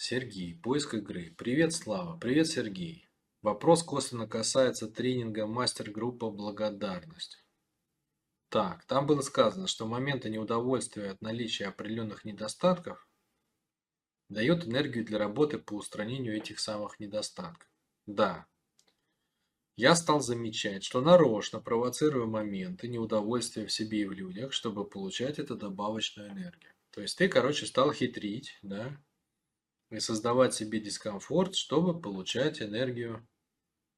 Сергей. Поиск игры. Привет, Слава. Привет, Сергей. Вопрос косвенно касается тренинга мастер-группа «Благодарность». Так, там было сказано, что моменты неудовольствия от наличия определенных недостатков дает энергию для работы по устранению этих самых недостатков. Да, я стал замечать, что нарочно провоцирую моменты неудовольствия в себе и в людях, чтобы получать эту добавочную энергию. То есть ты, короче, стал хитрить, да, и создавать себе дискомфорт, чтобы получать энергию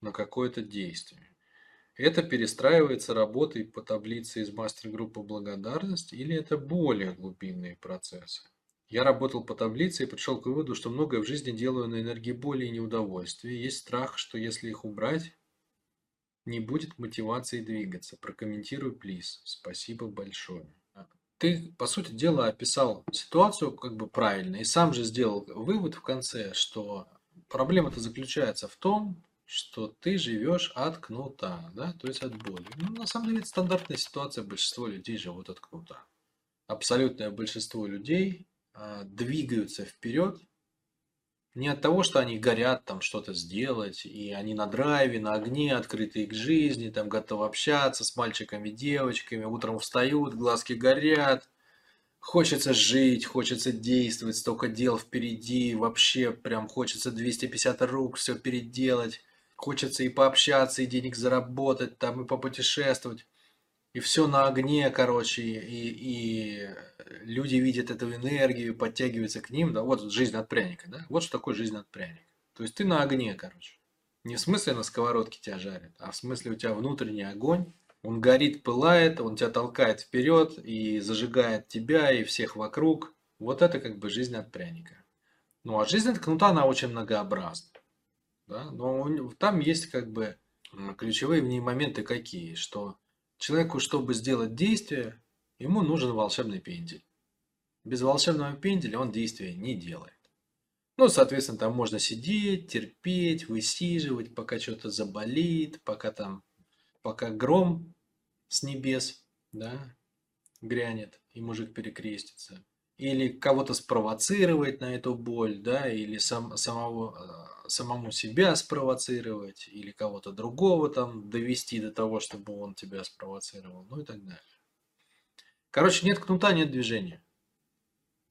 на какое-то действие. Это перестраивается работой по таблице из мастер-группы благодарность или это более глубинные процессы? Я работал по таблице и пришел к выводу, что многое в жизни делаю на энергии боли и неудовольствия. Есть страх, что если их убрать, не будет мотивации двигаться. Прокомментируй, плиз. Спасибо большое. Ты, по сути дела, описал ситуацию как бы правильно и сам же сделал вывод в конце, что проблема-то заключается в том, что ты живешь от кнута, да, то есть от боли. Ну, на самом деле, это стандартная ситуация, большинство людей живут от кнута. Абсолютное большинство людей а, двигаются вперед не от того, что они горят там что-то сделать, и они на драйве, на огне, открытые к жизни, там готовы общаться с мальчиками, девочками, утром встают, глазки горят, хочется жить, хочется действовать, столько дел впереди, вообще прям хочется 250 рук все переделать, хочется и пообщаться, и денег заработать, там и попутешествовать. И все на огне, короче, и, и люди видят эту энергию, подтягиваются к ним, да, вот жизнь от пряника, да, вот что такое жизнь от пряника. То есть ты на огне, короче. Не в смысле на сковородке тебя жарят, а в смысле у тебя внутренний огонь, он горит, пылает, он тебя толкает вперед и зажигает тебя и всех вокруг. Вот это как бы жизнь от пряника. Ну а жизнь от кнута, она очень многообразна. Да? Но там есть как бы ключевые в ней моменты какие, что Человеку, чтобы сделать действие, ему нужен волшебный пендель. Без волшебного пенделя он действия не делает. Ну, соответственно, там можно сидеть, терпеть, высиживать, пока что-то заболит, пока там, пока гром с небес, да, грянет, и мужик перекрестится. Или кого-то спровоцировать на эту боль, да, или сам, самого, самому себя спровоцировать или кого-то другого там довести до того, чтобы он тебя спровоцировал, ну и так далее. Короче, нет кнута, нет движения.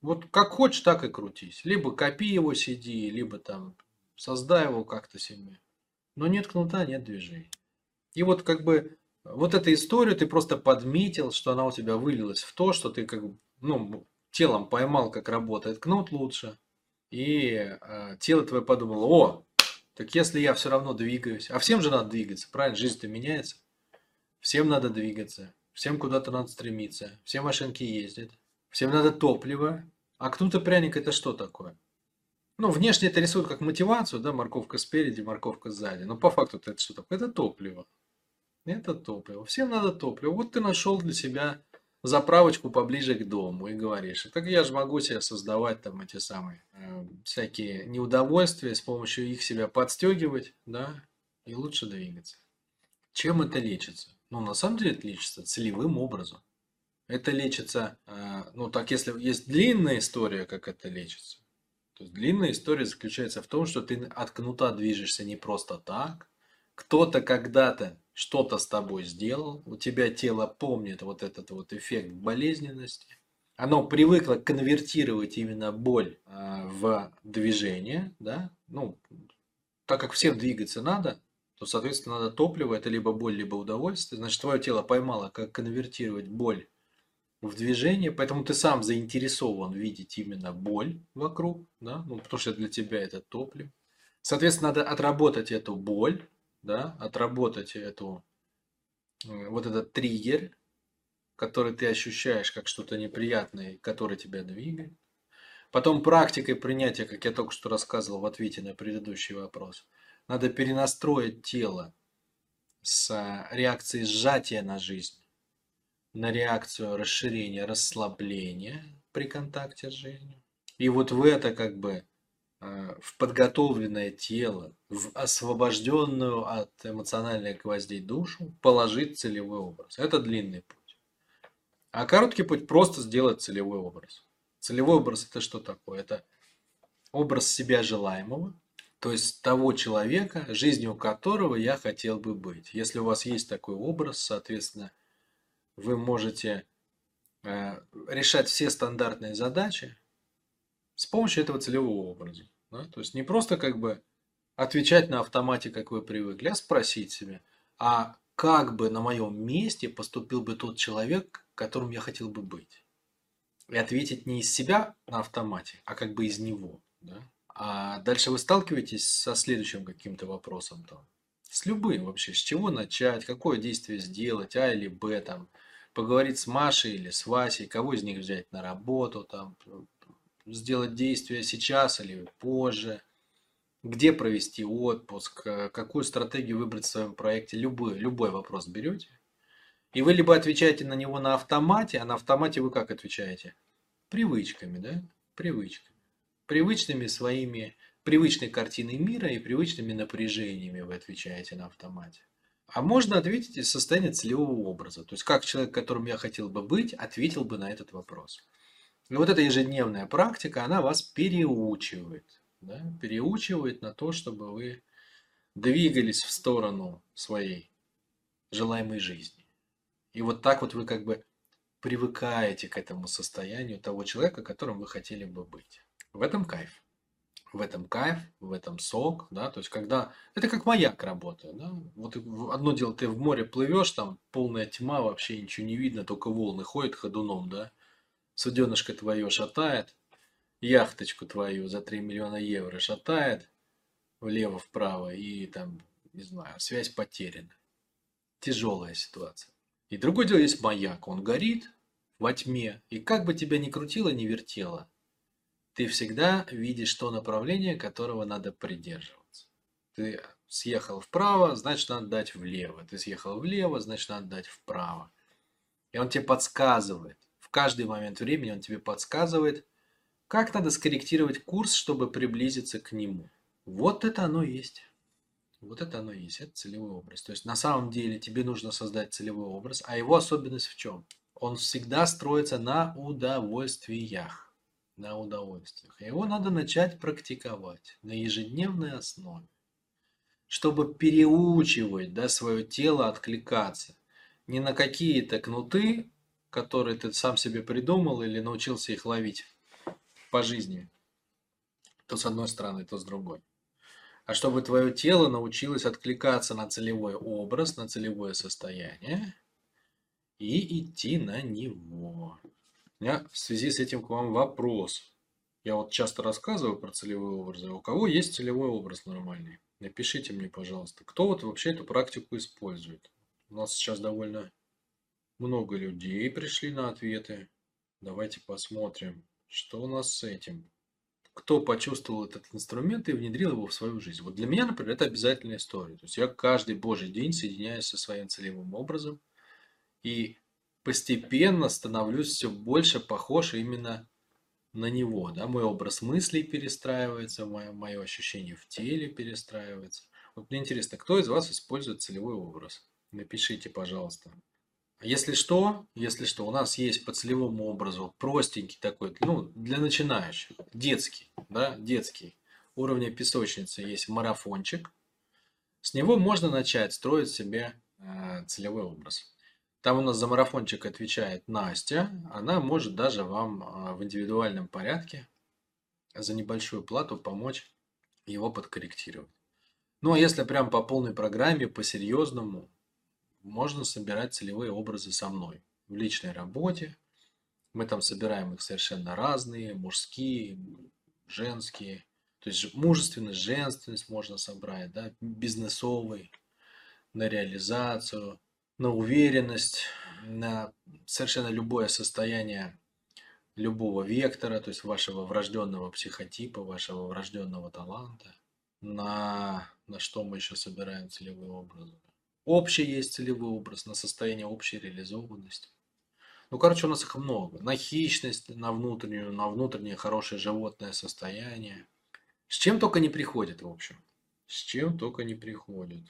Вот как хочешь, так и крутись. Либо копи его, сиди, либо там создай его как-то себе. Но нет кнута, нет движения. И вот как бы вот эту историю ты просто подметил, что она у тебя вылилась в то, что ты как ну, телом поймал, как работает кнут лучше, и э, тело твое подумало, о, так если я все равно двигаюсь, а всем же надо двигаться, правильно, жизнь-то меняется, всем надо двигаться, всем куда-то надо стремиться, все машинки ездят, всем надо топливо, а кнут и пряник это что такое? Ну, внешне это рисует как мотивацию, да, морковка спереди, морковка сзади, но по факту это что такое? Это топливо. Это топливо. Всем надо топливо. Вот ты нашел для себя заправочку поближе к дому и говоришь, так я же могу себе создавать там эти самые э, всякие неудовольствия, с помощью их себя подстегивать, да, и лучше двигаться. Чем это лечится? Ну, на самом деле это лечится целевым образом. Это лечится, э, ну, так если есть длинная история, как это лечится, то есть длинная история заключается в том, что ты от кнута движешься не просто так, кто-то когда-то что-то с тобой сделал, у тебя тело помнит вот этот вот эффект болезненности, оно привыкло конвертировать именно боль э, в движение, да, ну, так как всем двигаться надо, то, соответственно, надо топливо, это либо боль, либо удовольствие, значит, твое тело поймало, как конвертировать боль в движение, поэтому ты сам заинтересован видеть именно боль вокруг, да, ну, потому что для тебя это топливо. Соответственно, надо отработать эту боль, да, отработать эту, э, вот этот триггер, который ты ощущаешь как что-то неприятное, который тебя двигает. Потом практикой принятия, как я только что рассказывал в ответе на предыдущий вопрос, надо перенастроить тело с реакцией сжатия на жизнь на реакцию расширения, расслабления при контакте с жизнью. И вот в это как бы Э, в подготовленное тело, в освобожденную от эмоциональных гвоздей душу положить целевой образ. Это длинный путь. А короткий путь просто сделать целевой образ. Целевой образ это что такое? Это образ себя желаемого, то есть того человека, жизнью которого я хотел бы быть. Если у вас есть такой образ, соответственно, вы можете э, решать все стандартные задачи с помощью этого целевого образа. Да? То есть не просто как бы отвечать на автомате, как вы привыкли, а спросить себе, а как бы на моем месте поступил бы тот человек, которым я хотел бы быть? И ответить не из себя на автомате, а как бы из него. Да? А дальше вы сталкиваетесь со следующим каким-то вопросом. Там, с любым вообще, с чего начать, какое действие сделать, А или Б, там, поговорить с Машей или с Васей, кого из них взять на работу, там, сделать действие сейчас или позже, где провести отпуск, э, какую стратегию выбрать в своем проекте, любой, любой вопрос берете. И вы либо отвечаете на него на автомате, а на автомате вы как отвечаете? Привычками, да? Привычками. Привычными своими, привычной картиной мира и привычными напряжениями вы отвечаете на автомате. А можно ответить из состояния целевого образа. То есть, как человек, которым я хотел бы быть, ответил бы на этот вопрос. И вот эта ежедневная практика, она вас переучивает. Да? Переучивает на то, чтобы вы двигались в сторону своей желаемой жизни. И вот так вот вы как бы привыкаете к этому состоянию того человека, которым вы хотели бы быть. В этом кайф. В этом кайф, в этом сок, да, то есть когда, это как маяк работает, да, вот одно дело, ты в море плывешь, там полная тьма, вообще ничего не видно, только волны ходят ходуном, да, суденышко твое шатает, яхточку твою за 3 миллиона евро шатает влево-вправо, и там, не знаю, связь потеряна. Тяжелая ситуация. И другое дело, есть маяк, он горит во тьме, и как бы тебя ни крутило, ни вертело, ты всегда видишь то направление, которого надо придерживаться. Ты съехал вправо, значит, надо дать влево. Ты съехал влево, значит, надо дать вправо. И он тебе подсказывает в каждый момент времени он тебе подсказывает, как надо скорректировать курс, чтобы приблизиться к нему. Вот это оно есть. Вот это оно есть, это целевой образ. То есть на самом деле тебе нужно создать целевой образ, а его особенность в чем? Он всегда строится на удовольствиях. На удовольствиях. Его надо начать практиковать на ежедневной основе, чтобы переучивать да, свое тело откликаться не на какие-то кнуты, которые ты сам себе придумал или научился их ловить по жизни. То с одной стороны, то с другой. А чтобы твое тело научилось откликаться на целевой образ, на целевое состояние и идти на него. У меня в связи с этим к вам вопрос. Я вот часто рассказываю про целевые образы. У кого есть целевой образ нормальный? Напишите мне, пожалуйста, кто вот вообще эту практику использует. У нас сейчас довольно много людей пришли на ответы. Давайте посмотрим, что у нас с этим. Кто почувствовал этот инструмент и внедрил его в свою жизнь. Вот для меня, например, это обязательная история. То есть я каждый божий день соединяюсь со своим целевым образом и постепенно становлюсь все больше похож именно на него. Да? Мой образ мыслей перестраивается, мое, мое ощущение в теле перестраивается. Вот мне интересно, кто из вас использует целевой образ? Напишите, пожалуйста. Если что, если что, у нас есть по целевому образу простенький такой, ну, для начинающих, детский, да, детский, уровня песочницы есть марафончик. С него можно начать строить себе э, целевой образ. Там у нас за марафончик отвечает Настя. Она может даже вам э, в индивидуальном порядке за небольшую плату помочь его подкорректировать. Ну, а если прям по полной программе, по-серьезному, можно собирать целевые образы со мной в личной работе. Мы там собираем их совершенно разные, мужские, женские. То есть мужественность, женственность можно собрать, да, бизнесовый, на реализацию, на уверенность, на совершенно любое состояние любого вектора, то есть вашего врожденного психотипа, вашего врожденного таланта, на, на что мы еще собираем целевые образы. Общий есть целевой образ на состояние общей реализованности. Ну, короче, у нас их много. На хищность, на внутреннюю, на внутреннее хорошее животное состояние. С чем только не приходит, в общем. С чем только не приходит.